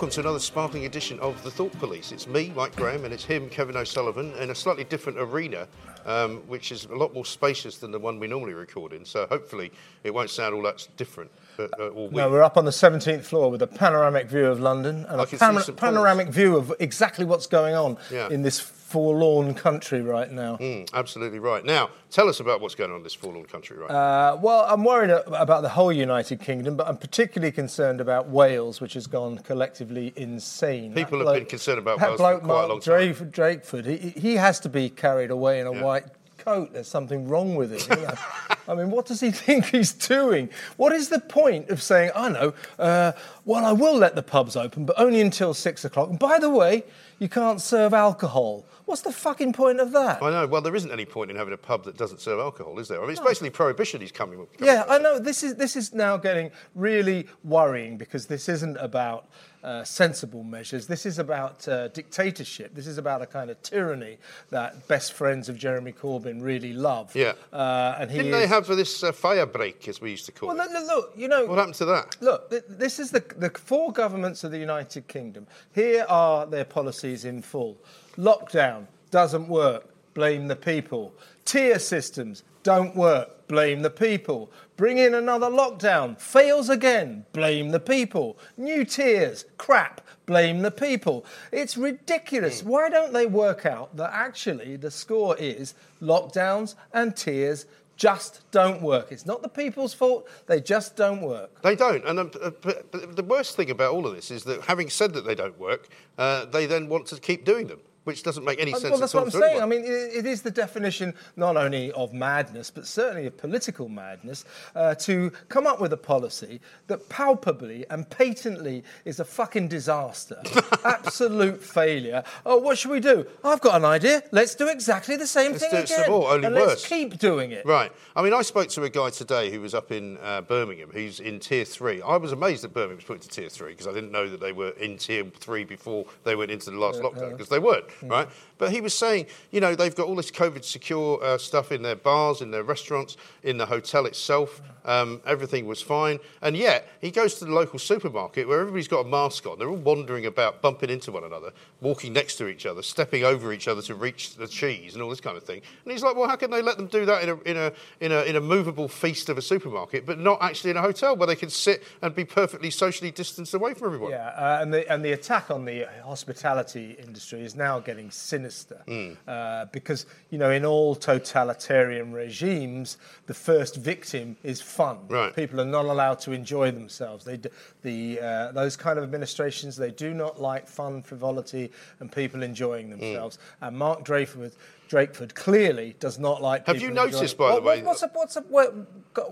Welcome to another sparkling edition of The Thought Police. It's me, Mike Graham, and it's him, Kevin O'Sullivan, in a slightly different arena, um, which is a lot more spacious than the one we normally record in. So hopefully it won't sound all that different. But, uh, No, we're up on the 17th floor with a panoramic view of London and I a. Paul's. panoramic view of exactly what's going on Yeah. in this forlorn country right now. Mm, absolutely right. Now, tell us about what's going on in this forlorn country right now. Uh, well, I'm worried about the whole United Kingdom, but I'm particularly concerned about Wales, which has gone collectively insane. People That have been concerned about Wales for bloke quite a Mark long time. Drake- Drakeford, he, he has to be carried away in a Yeah. white coat. There's something wrong with know. I mean, what does he think he's doing? What is the point of saying, I know, uh, well, I will let the pubs open, but only until six o'clock. And by the way, you can't serve alcohol. What's the fucking point of that? I know. Well, there isn't any point in having a pub that doesn't serve alcohol, is there? I mean, it's basically prohibition he's coming. coming Yeah. I know. This is this is now getting really worrying because this isn't about uh, sensible measures. This is about uh, dictatorship. This is about a kind of tyranny that best friends of Jeremy Corbyn really love. Yeah. uh, and he Didn't is, they have for this uh, fire break, as we used to call Well, it? look, look, look, you know. What happened to that? Look, th- this is the, the four governments of the United Kingdom. Here are their policies in full. Lockdown doesn't work, blame the people. Tier systems don't work, blame the people. Bring in another lockdown, fails again, blame the people. New tiers, crap, blame the people. It's ridiculous. Why don't they work out that actually the score is lockdowns and tiers just don't work? It's not the people's fault, they just don't work. They don't. And um, uh, but, but the worst thing about all of this is that having said that they don't work, uh, they then want to keep doing them, which doesn't make any Uh, sense Well, that's what I'm saying. I mean, it, it is the definition not only of madness, but certainly of political madness uh, to come up with a policy that palpably and patently is a fucking disaster, absolute failure. Oh, what should we do? I've got an idea. Let's do exactly the same Let's thing do it again, only and worse. let's keep doing it. Right. I mean, I spoke to a guy today who was up in uh, Birmingham. He's in tier three. I was amazed that Birmingham was put into tier three because I didn't know that they were in tier three before they went into the last lockdown because they weren't, right? But he was saying, you know, they've got all this COVID secure uh, stuff in their bars, in their restaurants, in the hotel itself. Um, everything was fine. And yet, he goes to the local supermarket where everybody's got a mask on. They're all wandering about, bumping into one another, walking next to each other, stepping over each other to reach the cheese and all this kind of thing. And he's like, well, how can they let them do that in a, in a, in a, in a movable feast of a supermarket, but not actually in a hotel where they can sit and be perfectly socially distanced away from everyone? Yeah, uh, and the and the attack on the hospitality industry is now getting sinister Hmm. uh, because you know in all totalitarian regimes the first victim is fun. Right. People are not allowed to enjoy themselves. They d- the uh, those kind of administrations they do not like fun, frivolity, and people enjoying Hmm. themselves. And Mark Drakeford. Drakeford clearly does not like. Have you noticed, by the What- way- what's a, what's a,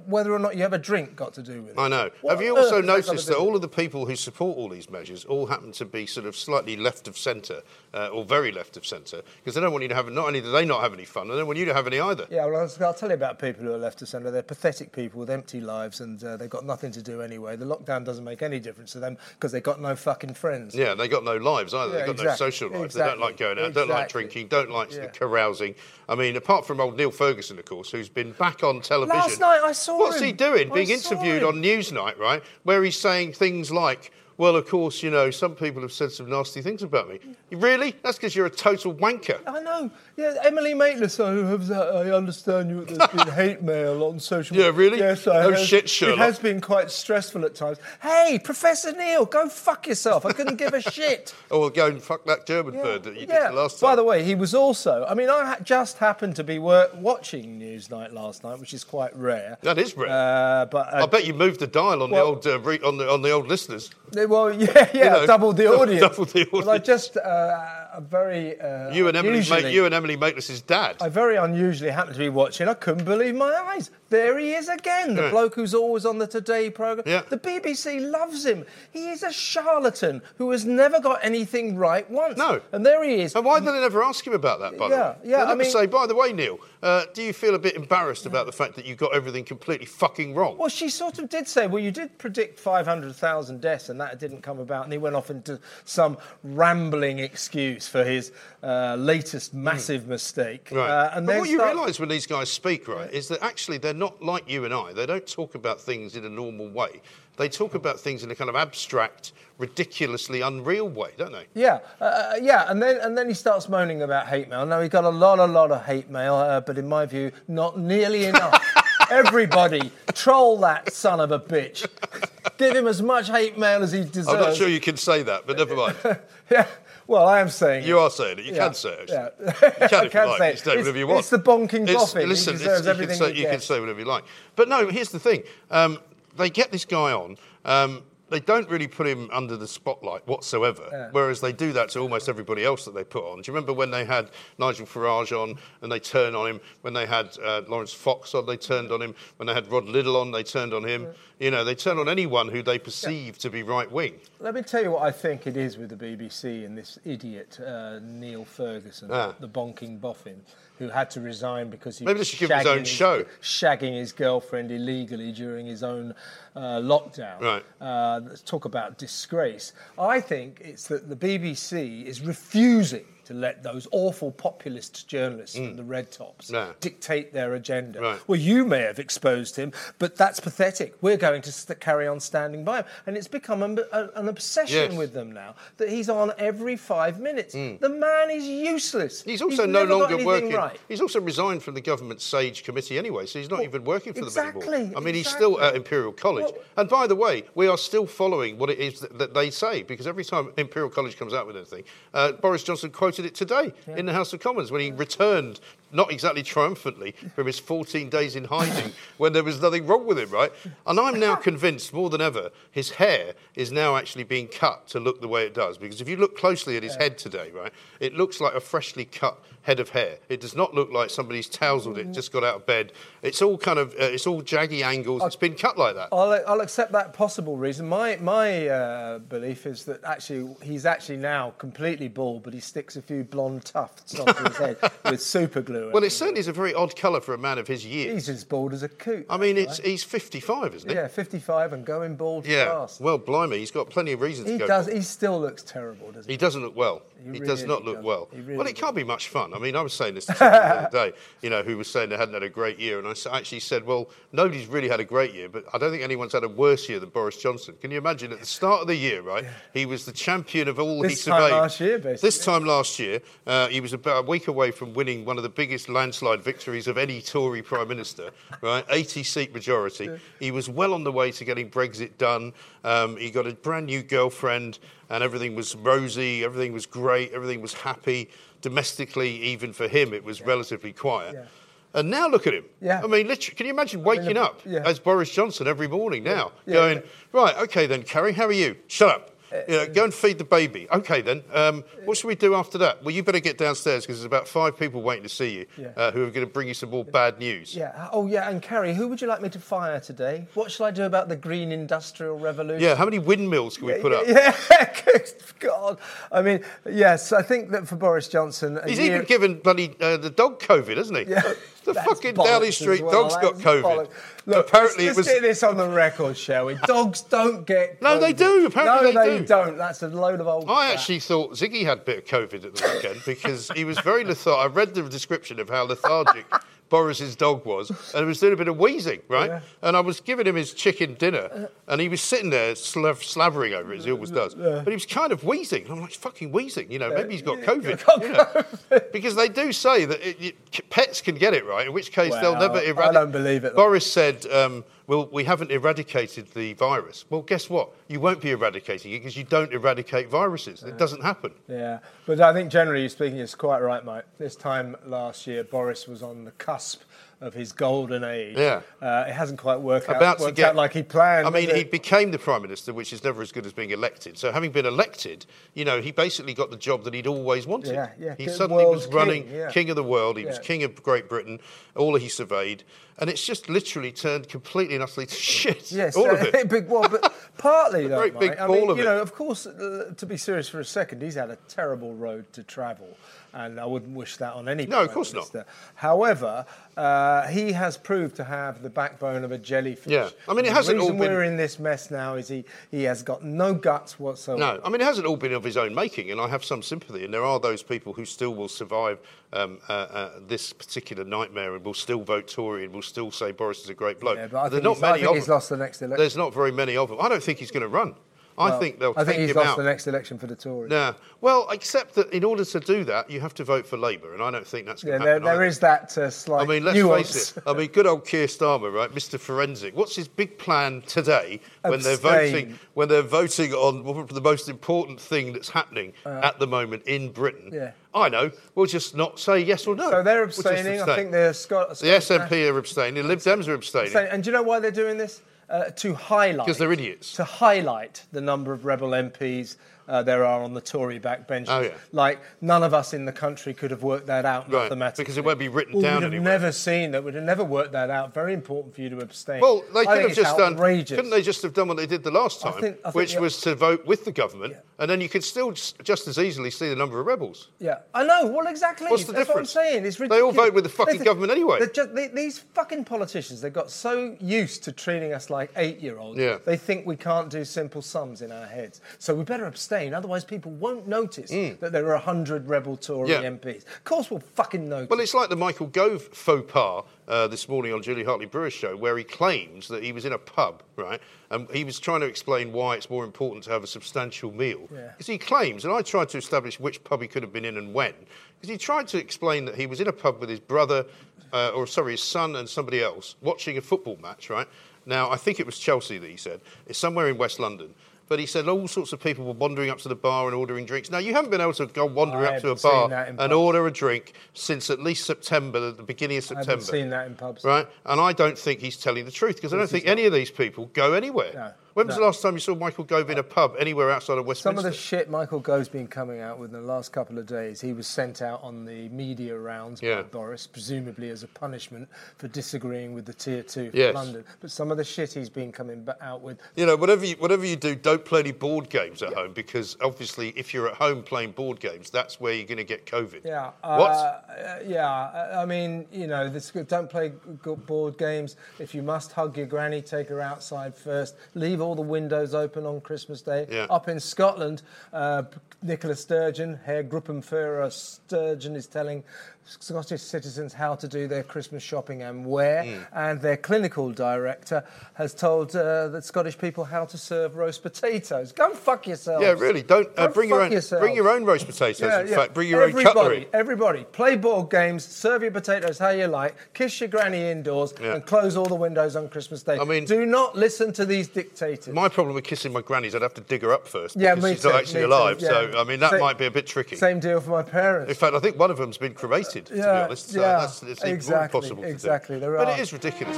whether or not you have a drink got to do with it? I know. What Have you also has that noticed that all of the people who support all these measures all happen to be sort of slightly left of centre uh, or very left of centre because they don't want you to have not only do they not have any fun, they don't want you to have any either. Yeah, well, I'll, tell you about people who are left of centre. They're pathetic people with empty lives and uh, they've got nothing to do anyway. The lockdown doesn't make any difference to them because they've got no fucking friends. Yeah, they've got no lives either. Yeah, They've got no social lives. They don't like going out, don't like Exactly. drinking, don't like Yeah. carousing housing. I mean, apart from old Neil Ferguson, of course, who's been back on television. Last night I saw What's him. he doing? I Being interviewed him. on Newsnight, right? Where he's saying things like, well, of course, you know, some people have said some nasty things about me. Really? That's because you're a total wanker. I know. Yeah, Emily Maitlis. I have. I understand you. There's been hate mail on social. media. Yeah, really? Yes, I No have. shit, Sherlock. It has been quite stressful at times. Hey, Professor Neil, go fuck yourself. I couldn't give a shit. Oh, well, go and fuck that German bird that you did the last time. By the way, he was also. I mean, I ha- just happened to be wor- watching Newsnight last night, which is quite rare. That is rare. Uh, but uh, I bet you moved the dial on well- the old uh, re- on the on the old listeners. Well, yeah, yeah, know, double the audience. double the But I audience. just uh, a very uh, You and Emily, unusually- Ma- you and Emily Maitlis's dad. I very unusually happened to be watching. I couldn't believe my eyes. There he is again, the Yeah. bloke who's always on the Today programme. Yeah. The BBC loves him. He is a charlatan who has never got anything right once. No. And there he is. And why did they never ask him about that? By the way, yeah, They I mean- say. By the way, Neil, uh, do you feel a bit embarrassed about the fact that you got everything completely fucking wrong? Well, she sort of did say, well, you did predict 500,000 deaths, and that didn't come about. And he went off into some rambling excuse for his uh, latest massive mistake. Hmm. Right. Uh, and but what you start- realise when these guys speak, right, is that actually they're not like you and I. They don't talk about things in a normal way. They talk about things in a kind of abstract, ridiculously unreal way, don't they? Yeah, uh, yeah, and then and then he starts moaning about hate mail. Now he got a lot, a lot of hate mail, uh, but in my view, not nearly enough. Everybody, troll that son of a bitch. Give him as much hate mail as he deserves. I'm not sure you can say that, but never mind. Yeah, well, I am saying You it. are saying it. You Yeah, can say it. Yeah. You can if can you like. say You it. say whatever you want. it's the bonking It's- boffin. He Listen, deserves everything can say, you can say whatever you like. But no, here's the thing. Um, they get this guy on. Um, they don't really put him under the spotlight whatsoever, whereas they do that to almost everybody else that they put on. Do you remember when they had Nigel Farage on and they turned on him? When they had uh, Laurence Fox on, they turned on him. When they had Rod Liddle on, they turned on him. You know, they turn on anyone who they perceive to be right wing. Let me tell you what I think it is with the BBC and this idiot uh, Neil Ferguson, Ah. the bonking boffin, who had to resign because he Maybe was should give his shagging own show. shagging his girlfriend illegally during his own uh, lockdown. Right. Uh, talk about disgrace. I think it's that the BBC is refusing to let those awful populist journalists from the red tops Mm. Yeah. dictate their agenda. Right. Well, you may have exposed him, but that's pathetic. We're going to st- carry on standing by him. And it's become a, a- an obsession Yes. with them now that he's on every five minutes. The man is useless. Mm. He's also no longer working. Right. He's also resigned from the government SAGE committee anyway, so he's not even working for them exactly, anymore. I mean, he's still at. Imperial College. Well- and by the way, we are still following what it is that, that they say because every time Imperial College comes out with anything, uh, Boris Johnson quoted it today in the House of Commons when he returned, not exactly triumphantly, from his 14 days in hiding when there was nothing wrong with him, right? And I'm now convinced more than ever his hair is now actually being cut to look the way it does because if you look closely at his head today, right, it looks like a freshly cut head of hair. It does not look like somebody's tousled it, just got out of bed. It's all kind of, uh, it's all jaggy angles. It's been cut like that. I'll, I'll accept that possible reason. My my uh, belief is that actually he's actually now completely bald, but he sticks a few blonde tufts onto his head with super glue. Well, it certainly is a very odd colour for a man of his years. he's as bald as a coot. I mean, it's he's 55, isn't he? yeah, 55 and going bald Yeah. fast. Well, blimey, he's got plenty of reasons he to go. does. bald. He still looks terrible, doesn't he? He doesn't look well. He He, does not look doesn't. well. Really well, it can't be much fun. I mean, I was saying this to the other day, you know, who was saying they hadn't had a great year, and I actually said, well, nobody's really had a great year, but I don't think anyone's had a worse year than Boris Johnson. Can you imagine at the start of the year, right? He was the champion of all he This time surveyed. last year, basically. This time last year, uh, he was about a week away from winning one of the biggest landslide victories of any Tory prime minister, right? 80 seat majority. He was well on the way to getting Brexit done. Um, he got a brand new girlfriend, and everything was rosy, everything was great, everything was happy. Domestically, even for him, it was relatively quiet. Yeah. And now look at him. Yeah. I mean, literally, can you imagine waking the- up yeah. as Boris Johnson every morning now, Yeah, going, right, okay then, Carrie, how are you? Shut up. You know, go and feed the baby. Okay then. Um, what should we do after that? Well, you better get downstairs because there's about five people waiting to see you Yeah. uh, who are going to bring you some more bad news. Yeah. Oh, yeah. And Carrie, who would you like me to fire today? What shall I do about the green industrial revolution? Yeah, how many windmills can we put up? Yeah, God. I mean, yes, I think that for Boris Johnson, He's year, even given bloody uh, the dog COVID, hasn't he? Yeah. The That's fucking Downing Street well. dogs got COVID. bollocks. Look, Apparently let's, it was- let's get this on the record, shall we? Dogs don't get. No, they do. Apparently no, they do. don't. That's a load of old. I crap. actually thought Ziggy had a bit of COVID at the weekend because he was very lethargic. I read the description of how lethargic Boris's dog was, and he was doing a bit of wheezing, right? Yeah. And I was giving him his chicken dinner, and he was sitting there slav- slavering over it, as he always does. But he was kind of wheezing. And I'm like, fucking wheezing, you know, maybe he's got COVID. you know. because they do say that it, it- pets can get it, right? In which case they'll Well, never I don't believe it, though. Boris said, um, well, we haven't eradicated the virus. Well, guess what? You won't be eradicating it because you don't eradicate viruses. It doesn't happen. Yeah, but I think generally speaking, it's quite right, mate. This time last year, Boris was on the cusp of his golden age. Yeah. uh, it hasn't quite worked out, About to worked get out like he planned. I mean, he became the prime minister, which is never as good as being elected. So, having been elected, you know, he basically got the job that he'd always wanted. Yeah, yeah, He suddenly was world's running king, yeah. king of the world. He was king of Great Britain. All he surveyed, and it's just literally turned completely and utterly to shit. Yes, all of uh, it. big well, but partly though, great mate, big I mean, of you know, of course, uh, to be serious for a second, he's had a terrible road to travel, and I wouldn't wish that on any. No, of course not. However, uh, he has proved to have the backbone of a jellyfish. Yeah. I mean, it the hasn't all reason been- we're in this mess now is he he has got no guts whatsoever. No, I mean, it hasn't all been of his own making, and I have some sympathy. And there are those people who still will survive um, uh, uh, this particular nightmare and will still vote Tory and will still say Boris is a great bloke. Yeah, but I think not he's- I think he's lost the next election. There's not very many of them. I don't think he's going to run. I Well, think they'll I think he's lost out. the next election for the Tories. No. Well, except that in order to do that, you have to vote for Labour, and I don't think that's going to there, happen. there either. is that uh, slight I mean, let's nuance. face it. I mean, good old Keir Starmer, right, Mr. Forensic. What's his big plan today when they're voting? When they're voting on the most important thing that's happening at the moment in Britain? Uh, Yeah. I know. We'll just not say yes or no. So they're We'll just abstaining. I think they're Scott. the SNP are abstaining. The Lib Dems are abstaining. And do you know why they're doing this? Uh, to highlight. 'Cause they're idiots. To highlight the number of rebel MPs uh, there are on the Tory backbenches. Oh, yeah. Like, none of us in the country could have worked that out Right, mathematically. because it won't be written Well, down We'd have anywhere. never seen that. We'd have never worked that out. Very important for you to abstain. Well, they could have just done. Couldn't they just have done what they did the last I time, think- I think which was to vote with the government, and then you could still just, just as easily see the number of rebels. Yeah, I know. Well, exactly. What's the That's difference? what I'm saying. It's They all vote with the fucking They- government anyway. they're they- these fucking politicians—they've got so used to treating us like eight-year-olds. Yeah. They think we can't do simple sums in our heads. So we better abstain, otherwise people won't notice that there are hundred rebel Tory Mm. Yeah. MPs. Of course, we'll fucking notice. Well, it's like the Michael Gove faux pas uh, this morning on Julia Hartley Brewer's show, where he claims that he was in a pub, right? And he was trying to explain why it's more important to have a substantial meal. Yeah. Because he claims, and I tried to establish which pub he could have been in and when, because he tried to explain that he was in a pub with his brother, uh, or sorry, his son and somebody else, watching a football match, right? Now, I think it was Chelsea that he said. It's somewhere in West London. But he said all sorts of people were wandering up to the bar and ordering drinks. Now, you haven't been able to go wandering I up to a bar and order a drink since at least September, the beginning of September. I haven't seen that in pubs. Right? And I don't think he's telling the truth because I don't think any of these people go anywhere. No, when was no. the last time you saw Michael Gove in a pub anywhere outside of Westminster? Some of the shit Michael Gove's been coming out with in the last couple of days, he was sent out on the media rounds Yeah. by Boris, presumably as a punishment for disagreeing with the tier two for Yes. London. But some of the shit he's been coming out with, You know, whatever you, whatever you do, don't play any board games at home because obviously, if you're at home playing board games, that's where you're going to get COVID. yeah, What? uh, yeah. I I mean, you know, this, don't play board games. If you must hug your granny, take her outside first. Leave all the windows open on Christmas Day. Yeah. Up in Scotland, uh, Nicola Sturgeon, Herr Gruppenführer Sturgeon, is telling Scottish citizens how to do their Christmas shopping and where. Hmm. And their clinical director has told uh, the Scottish people how to serve roast potatoes. Go and fuck yourselves. Yeah, really. Don't uh, bring your own yourselves. bring your own roast potatoes. Yeah, in yeah. fact, bring your everybody, own cutlery. Everybody, play board games, serve your potatoes how you like, kiss your granny indoors, Yeah. and close all the windows on Christmas Day. I mean- do not listen to these dictators. My problem with kissing my granny is I'd have to dig her up first yeah, because she's too, not actually too, alive. yeah. So I mean, that Same- might be a bit tricky. Same deal for my parents. In fact, I think one of them's been cremated. To be Yeah, honest, uh, so yeah, that's it's even exactly, impossible to exactly, do. there but are. it is ridiculous.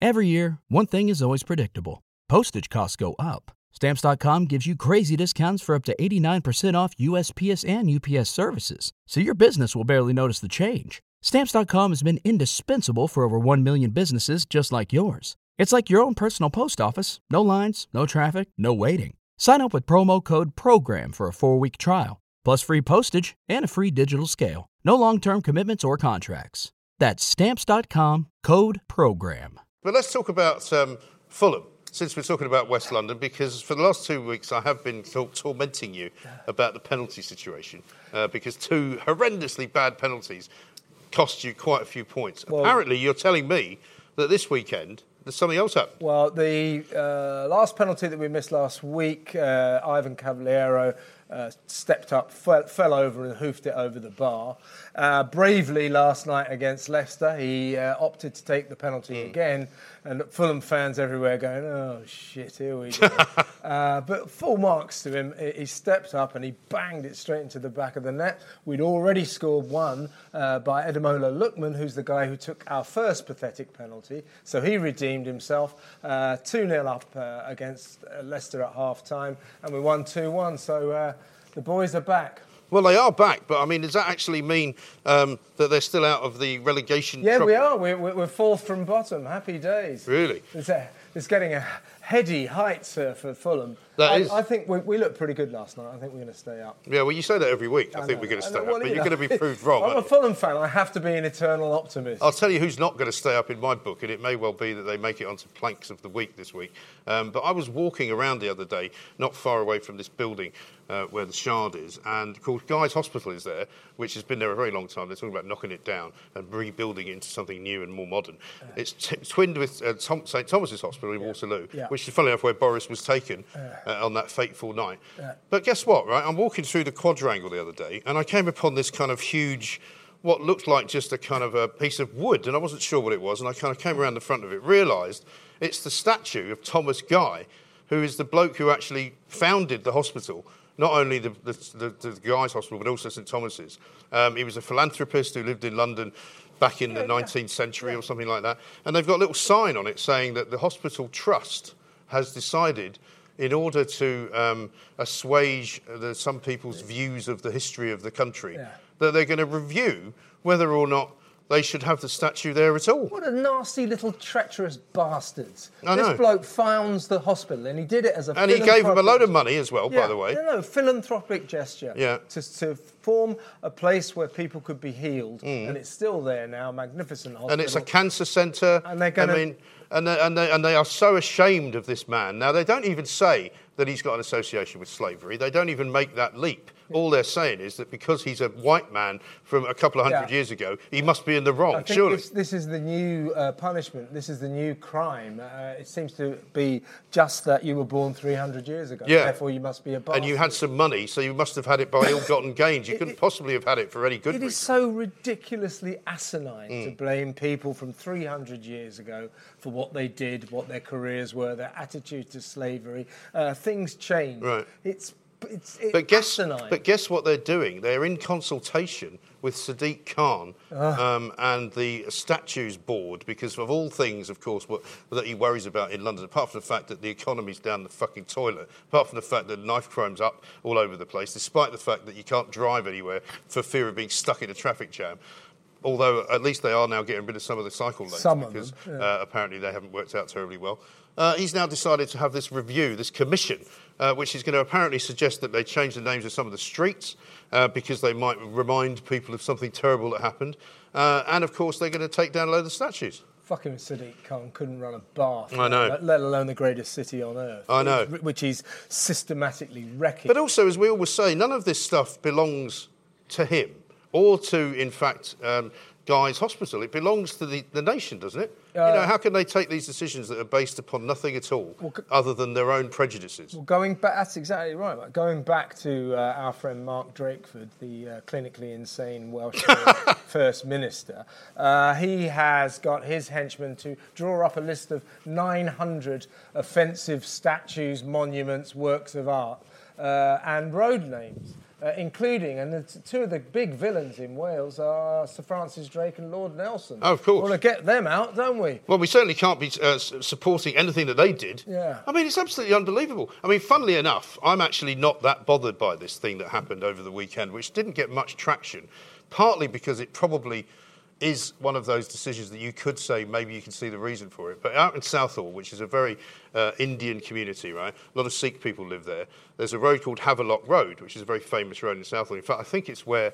Every year, one thing is always predictable postage costs go up. Stamps.com gives you crazy discounts for up to 89% off USPS and UPS services, so your business will barely notice the change. Stamps.com has been indispensable for over 1 million businesses just like yours. It's like your own personal post office no lines, no traffic, no waiting. Sign up with promo code PROGRAM for a four week trial. Plus free postage and a free digital scale. No long term commitments or contracts. That's stamps.com code program. But let's talk about um, Fulham. Since we're talking about West London, because for the last two weeks I have been tor- tormenting you about the penalty situation, uh, because two horrendously bad penalties cost you quite a few points. Apparently, you're telling me that this weekend there's something else up. Well, the uh, last penalty that we missed last week, uh, Ivan Cavaleiro uh, stepped up, fell, fell over and hoofed it over the bar. Uh, bravely last night against Leicester, he uh, opted to take the penalty again, and Fulham fans everywhere going, "Oh shit, here we go." uh, but full marks to him. He stepped up and he banged it straight into the back of the net. We'd already scored one uh, by Ademola Lookman, who's the guy who took our first pathetic penalty. So he redeemed himself. Uh, 2 0 up uh, against Leicester at half time, and we won 2 1. So uh, the boys are back. Well, they are back, but I mean, does that actually mean um, that they're still out of the relegation? Yeah, trouble? we are. We're, we're fourth from bottom. Happy days. Really? It's, a, it's getting a heady height, uh, for Fulham. That I, is. I think we, we looked pretty good last night. I think we're going to stay up. Yeah, well, you say that every week. I, think know, we're going to stay up, Well, but you you're going to be proved wrong. I'm a? Fulham fan. I have to be an eternal optimist. I'll tell you who's not going to stay up in my book, and it may well be that they make it onto planks of the week this week. Um, but I was walking around the other day, not far away from this building uh, where the Shard is, and of course, Guy's Hospital is there, which has been there a very long time. They're talking about knocking it down and rebuilding it into something new and more modern. It's t- twinned with uh, Tom- St Thomas's Hospital in Waterloo, which is funny enough where Boris was taken uh, on that fateful night. But guess what, right? I'm walking through the quadrangle the other day, and I came upon this kind of huge what looked like just a kind of a piece of wood, and I wasn't sure what it was. And I kind of came around the front of it, realised it's the statue of Thomas Guy, who is the bloke who actually founded the hospital. Not only the, the, the, the Guy's Hospital, but also St Thomas's. Um, he was a philanthropist who lived in London back in the 19th century or something like that. And they've got a little sign on it saying that the hospital trust has decided in order to um, assuage the, some people's views of the history of the country, Yeah. that they're going to review whether or not they should have the statue there at all. What a nasty little treacherous bastards. I this know. bloke founds the hospital and he did it as a And he gave them a load of money as well, by the way. No, no, philanthropic gesture. Yeah. To, to form a place where people could be healed. Mm. And it's still there now, magnificent hospital. and it's a cancer centre. And they're gonna- I mean, and they, and, they, and they are so ashamed of this man. Now, they don't even say that he's got an association with slavery. They don't even make that leap. All they're saying is that because he's a white man from a couple of hundred Yeah. years ago, he must be in the I wrong, think surely. this, this is the new uh, punishment. This is the new crime. Uh, it seems to be just that you were born 300 years ago. Yeah. Therefore, you must be a bastard. And you had some money, so you must have had it by ill-gotten gains. You couldn't possibly have had it for any good It is reason. so ridiculously asinine to Mm. blame people from 300 years ago for what they did, what their careers were, their attitude to slavery. Uh, things change. Right. It's it's, it's But guess, asinine. but guess what they're doing? They're in consultation with Sadiq Khan Ah. um, and the Statues Board because, of all things, of course, what, that he worries about in London, apart from the fact that the economy's down the fucking toilet, apart from the fact that knife crime's up all over the place, despite the fact that you can't drive anywhere for fear of being stuck in a traffic jam. Although at least they are now getting rid of some of the cycle lanes Some because them, yeah. uh, apparently they haven't worked out terribly well. Uh, he's now decided to have this review, this commission, uh, which is going to apparently suggest that they change the names of some of the streets uh, because they might remind people of something terrible that happened. Uh, and of course, they're going to take down a load of statues. Fucking Sadiq Khan couldn't run a bath. I know. Let, let alone the greatest city on earth. I know. Which, which he's systematically wrecking. But also, as we always say, none of this stuff belongs to him or to, in fact, um, Guy's Hospital. It belongs to the, the nation, doesn't it? you Uh, know, how can they take these decisions that are based upon nothing at all other than their own prejudices? Well, going back, that's exactly right. mate. Going back to uh, our friend Mark Drakeford, the uh, clinically insane Welsh First Minister, uh, he has got his henchmen to draw up a list of 900 offensive statues, monuments, works of art, uh, and road names. Uh, including, and the t- two of the big villains in Wales are Sir Francis Drake and Lord Nelson. Oh, of course. We Want to get them out, don't we? Well, we certainly can't be uh, supporting anything that they did. Yeah. I mean, it's absolutely unbelievable. I mean, funnily enough, I'm actually not that bothered by this thing that happened over the weekend, which didn't get much traction, partly because it probably is one of those decisions that you could say maybe you can see the reason for it. But out in Southall, which is a very uh, Indian community, right? A lot of Sikh people live there. There's a road called Havelock Road, which is a very famous road in Southall. In fact, I think it's where.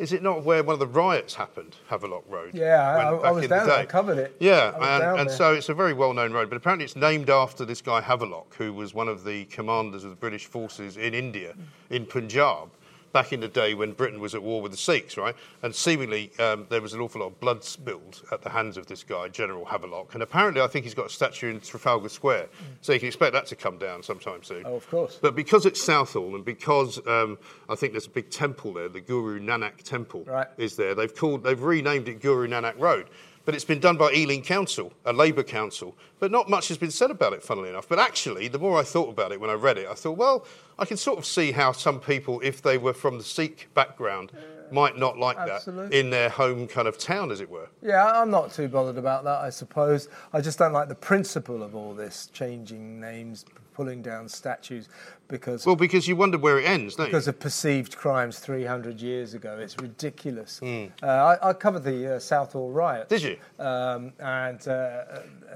Is it not where one of the riots happened, Havelock Road? Yeah, when- I, I was in the down there. I covered it. Yeah, down and, and so it's a very well-known road, but apparently it's named after this guy Havelock, who was one of the commanders of the British forces in India, in Punjab, back in the day when Britain was at war with the Sikhs, right? And seemingly um, there was an awful lot of blood spilled at the hands of this guy, General Havelock, and apparently I think he's got a statue in Trafalgar Square, so you can expect that to come down sometime soon. Oh, of course. But because it's Southall and because um, I think there's a big temple there, the Guru Nanak Temple Right. is there. They've called, they've renamed it Guru Nanak Road. But it's been done by Ealing Council, a Labour council. But not much has been said about it, funnily enough. But actually, the more I thought about it when I read it, I thought, well, I can sort of see how some people, if they were from the Sikh background, uh, might not like Absolutely. that in their home kind of town, as it were. Yeah, I'm not too bothered about that, I suppose. I just don't like the principle of all this changing names, pulling down statues, because Well, because you wonder where it ends, don't because you? of perceived crimes 300 years ago. It's ridiculous. Uh, I, I covered the uh, Southall riots. Did you? Um, and uh,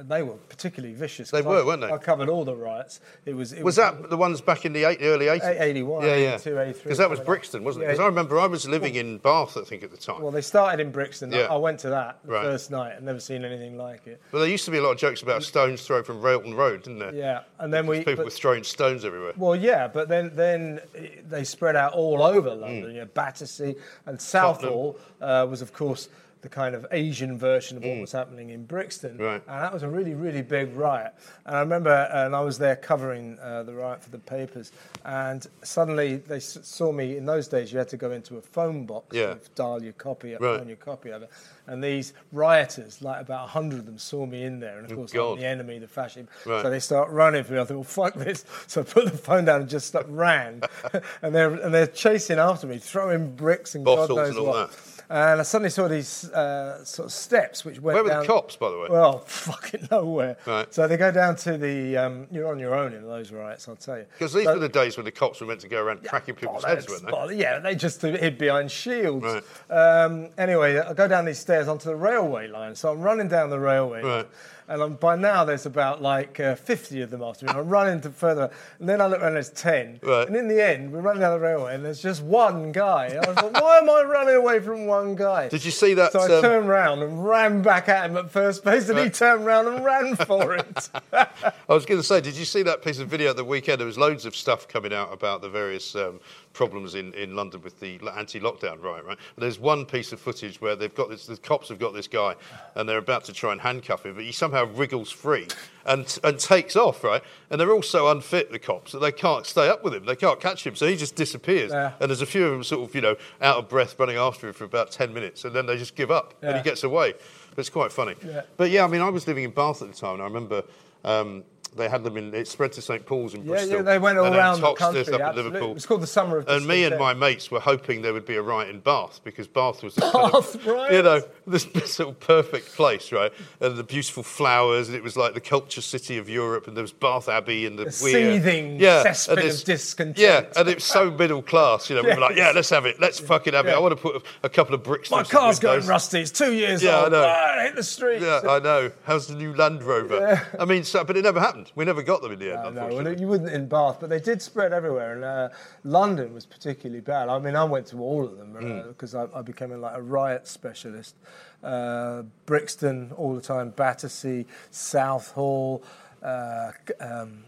they were particularly vicious. They were, I, weren't they? I covered all the riots. It was. It Was that the ones back in the eight, early 80s? A- 81, Yeah, yeah. 82, 83, Because that was something like that. Brixton, wasn't it? Yeah. Because I remember I was living in Bath, I think, at the time. Well, they started in Brixton. I- Yeah. I went to that the Right. first night. I've never seen anything like it. Well, there used to be a lot of jokes about stones thrown from Railton Road, didn't there? Yeah, and then we. People but- were throwing stones everywhere. Well, yeah, but then then they spread out all over London. You know, Battersea and Southall uh, was, of course, the kind of Asian version of what was happening in Brixton, Right. and that was a really really big riot. And I remember, and I was there covering uh, the riot for the papers, and suddenly they s- saw me. In those days, you had to go into a phone box, Yeah. and dial your copy, Right. phone your copy over, and these rioters, like about hundred of them, saw me in there, and of course, Oh, I'm the enemy, the fascist. Right. So they start running for me. I thought, well, fuck this. So I put the phone down and just ran. and they're and they're chasing after me, throwing bricks and Bottles God knows and all what. that. And I suddenly saw these uh, sort of steps which went Where were the cops, by the way? Well, fucking nowhere. Right. So they go down to the. Um, you're on your own in those riots, I'll tell you. Because these So- were the days when the cops were meant to go around cracking people's heads, weren't they? Yeah, they just hid behind shields. Right. Um, anyway, I go down these stairs onto the railway line. So I'm running down the railway. Right. And I'm, by now there's about like uh, 50 of them after me. I'm running to further, and then I look around, there's 10. Right. And in the end, we're running down the railway, and there's just one guy. And I was like, why am I running away from one guy? Did you see that, So I um, turned round and ran back at him at first base, and he turned round and ran for it. I was going to say, did you see that piece of video at the weekend? There was loads of stuff coming out about the various um, problems in, in London with the anti-lockdown riot, right? But there's one piece of footage where they've got this, the cops have got this guy, and they're about to try and handcuff him, but he somehow wriggles free and and takes off, right? And they're all so unfit, the cops, that they can't stay up with him. They can't catch him, so he just disappears. Yeah. And there's a few of them sort of, you know, out of breath, running after him for about ten minutes, and then they just give up, and he gets away. But it's quite funny. Yeah. But yeah, I mean, I was living in Bath at the time, and I remember um, they had them in. It spread to St Paul's in Yeah, Bristol. yeah, they went all around the country. up in. Liverpool. It was called the Summer of and me and my mates were hoping there would be a riot in Bath because Bath was this kind of, riot? you know, this, this of perfect place, right? And the beautiful flowers, and it was like the culture city of Europe, and there was Bath Abbey and the, The seething yeah, cesspit and of discontent. Yeah, and it was so middle class, you know. We were like, yeah, let's have it, let's fucking have it. I want to put a, a couple of bricks. My car's going rusty. It's two years Yeah, I know. Ah, hit the streets. Yeah, I know. How's the new Land Rover? I mean, so, but it never happened. We never got them in the end, unfortunately. well, you wouldn't in Bath, but they did spread everywhere, and uh, London was particularly bad. I mean, I went to all of them Hmm. because I, I became like a riot specialist. Uh, Brixton all the time, Battersea, Southall, uh, um,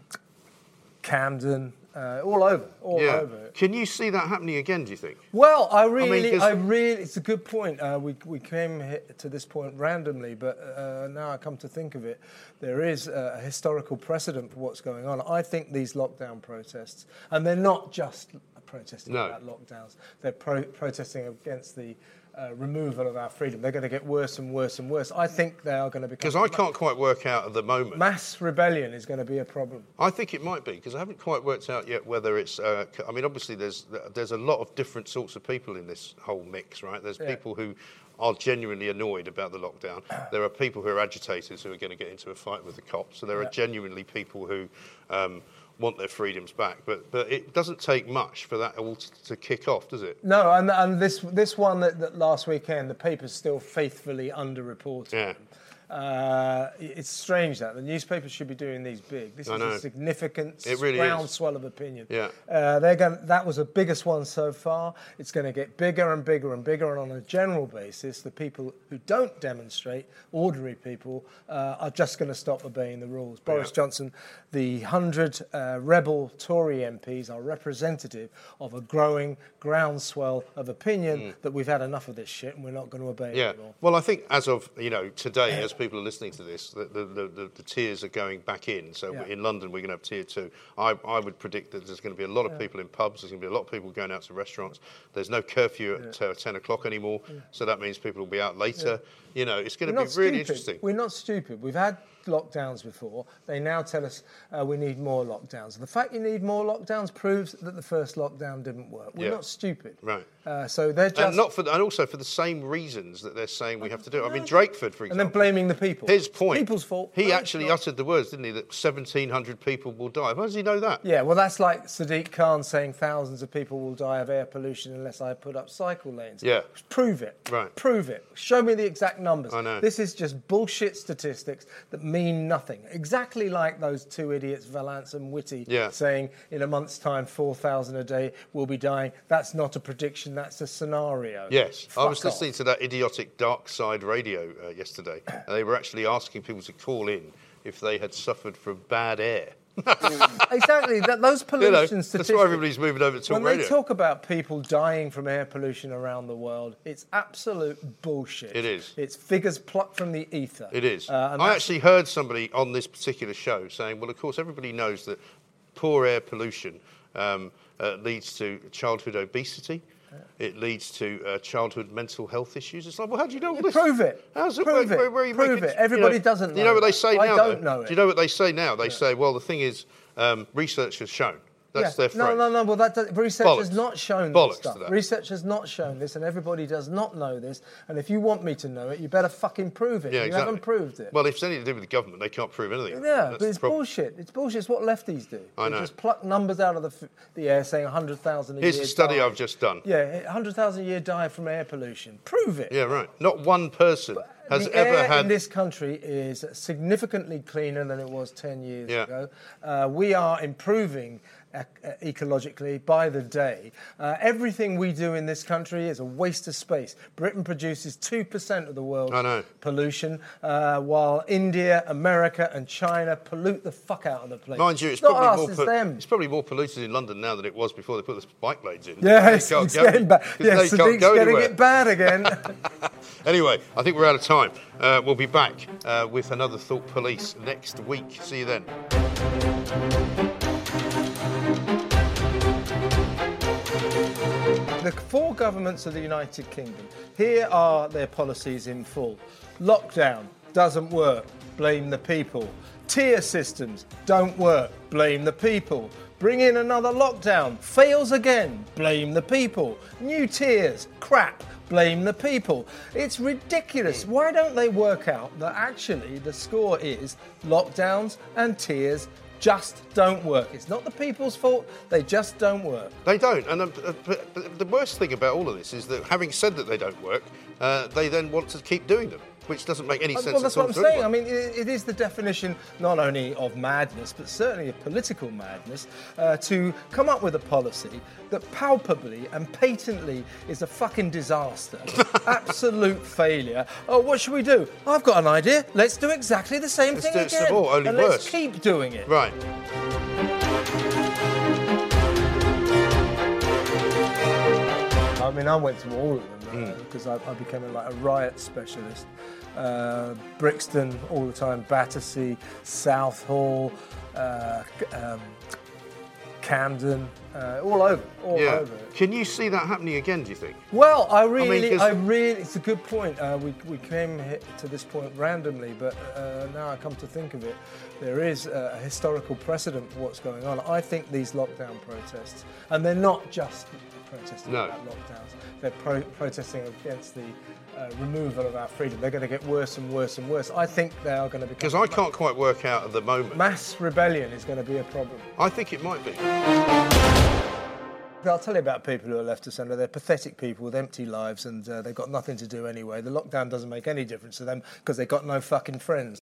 Camden, uh, all over, all yeah. over. Can you see that happening again? Do you think? Well, I really, 'cause- I, really, it's a good point. Uh, we, we came to this point randomly, but uh, now I come to think of it, there is a historical precedent for what's going on. I think these lockdown protests, and they're not just protesting No. about lockdowns, they're pro- protesting against the uh, removal of our freedom. They're going to get worse and worse and worse. I think they are going to become. Because I can't quite work out at the moment. Mass rebellion is going to be a problem. I think it might be because I haven't quite worked out yet whether it's. Uh, I mean, obviously, there's there's a lot of different sorts of people in this whole mix, right? There's Yeah. people who are genuinely annoyed about the lockdown. There are people who are agitators who are going to get into a fight with the cops. So there are genuinely people who um, want their freedoms back. But but it doesn't take much for that all to, to kick off, does it? No, and, and this this one that, that last weekend, the paper's still faithfully underreported. Yeah. Uh, it's strange that the newspapers should be doing these big. This I is know. a significant really groundswell of opinion. Yeah. Uh, they're going. That was the biggest one so far. It's going to get bigger and bigger and bigger. And on a general basis, the people who don't demonstrate, ordinary people, uh, are just going to stop obeying the rules. Boris Johnson, the hundred uh, rebel Tory MPs, are representative of a growing groundswell of opinion that we've had enough of this shit and we're not going to obey it. Yeah. anymore. Well, I think as of you know today, as people are listening to this, the the, the, the, the tiers are going back in. So Yeah. in London, we're going to have tier two. I, I would predict that there's going to be a lot of people in pubs. There's going to be a lot of people going out to restaurants. There's no curfew at uh, ten o'clock anymore, so that means people will be out later. You know, it's going We're to be really stupid. interesting. We're not stupid. We've had lockdowns before. They now tell us uh, we need more lockdowns. The fact you need more lockdowns proves that the first lockdown didn't work. We're Yeah. not stupid. Right. Uh, so they're just And not for, and also for the same reasons that they're saying we have to do. it. I mean, Drakeford, for example. and then blaming the people. His point. People's fault. He No, actually uttered the words, didn't he? That 1,700 people will die. How does he know that? Yeah, well, that's like Sadiq Khan saying thousands of people will die of air pollution unless I put up cycle lanes. Yeah. Prove it. Right. Prove it. Show me the exact numbers. I know. This is just bullshit statistics that mean nothing. Exactly like those two idiots, Vallance and Whitty, Yeah. saying in a month's time 4,000 a day will be dying. That's not a prediction, that's a scenario. Yes, I was off. listening to that idiotic dark side radio uh, yesterday, and they were actually asking people to call in if they had suffered from bad air. exactly. That, those You pollution know, statistics. that's why everybody's moving over to when radio. they talk about people dying from air pollution around the world, it's absolute bullshit. It is. It's figures plucked from the ether. It is. Uh, I actually heard somebody on this particular show saying, well, of course, everybody knows that poor air pollution um, uh, leads to childhood obesity. It leads to uh, childhood mental health issues. It's like, well, how do you know all this? Prove it. How's it? Prove where, it. Where, where you Prove it. Everybody you know, doesn't You know what they say I now? don't though? know it. Do you know what they say now? They say, well, the thing is, um, research has shown. That's Yeah. their No, phrase. no, no. Well, that does, research has not shown Bollocks this stuff. to that. Research has not shown this, and everybody does not know this. And if you want me to know it, you better fucking prove it. Yeah, you exactly. haven't proved it. Well, if it's anything to do with the government, they can't prove anything. Yeah, That's but it's bullshit. It's bullshit. It's what lefties do. I They know. just pluck numbers out of the, f- the air saying 100,000 a Here's year. the study die. I've just done. Yeah, 100,000 a year die from air pollution. Prove it. Yeah, right. Not one person has the ever air had. in this country is significantly cleaner than it was 10 years Yeah. ago. Uh, we are improving ecologically by the day. Uh, everything we do in this country is a waste of space. Britain produces 2% of the world's pollution, uh, while India, America, and China pollute the fuck out of the place. Mind you, it's not probably us, more it's po- them. it's probably more polluted in London now than it was before they put the bike lanes in. Yeah, it's, it's getting bad. Yeah, Sadiq's getting anywhere. it bad again. Anyway, I think we're out of time. Uh, we'll be back uh, with another Thought Police next week. See you then. The four governments of the United Kingdom, here are their policies in full. Lockdown doesn't work, blame the people. Tier systems don't work, blame the people. Bring in another lockdown, fails again, blame the people. New tiers, crap, blame the people. It's ridiculous. Why don't they work out that actually the score is lockdowns and tiers just don't work? It's not the people's fault, they just don't work. They don't. And uh, but the worst thing about all of this is that having said that they don't work, uh, they then want to keep doing them, which doesn't make any sense at all. Well, that's what I'm saying. I mean, it, it is the definition not only of madness, but certainly of political madness uh, to come up with a policy that palpably and patently is a fucking disaster, absolute failure. Oh, what should we do? I've got an idea. Let's do exactly the same Let's thing do it some again, only and worse. let's keep doing it. Right. I mean, I went to all of them Hmm. because I, I became a, like a riot specialist. Uh, Brixton all the time, Battersea, Southall, uh, um, Camden, uh, all over, all Yeah. over. Can you see that happening again? Do you think? Well, I really, 'cause- I, really, it's a good point. Uh, we, we came to this point randomly, but uh, now I come to think of it, there is a historical precedent for what's going on. I think these lockdown protests, and they're not just protesting No. about lockdowns, they're pro- protesting against the uh, removal of our freedom. They're going to get worse and worse and worse. I think they are going to become. Because I can't quite work out at the moment. Mass rebellion is going to be a problem. I think it might be. I'll tell you about people who are left to centre. They're pathetic people with empty lives and uh, they've got nothing to do anyway. The lockdown doesn't make any difference to them because they've got no fucking friends.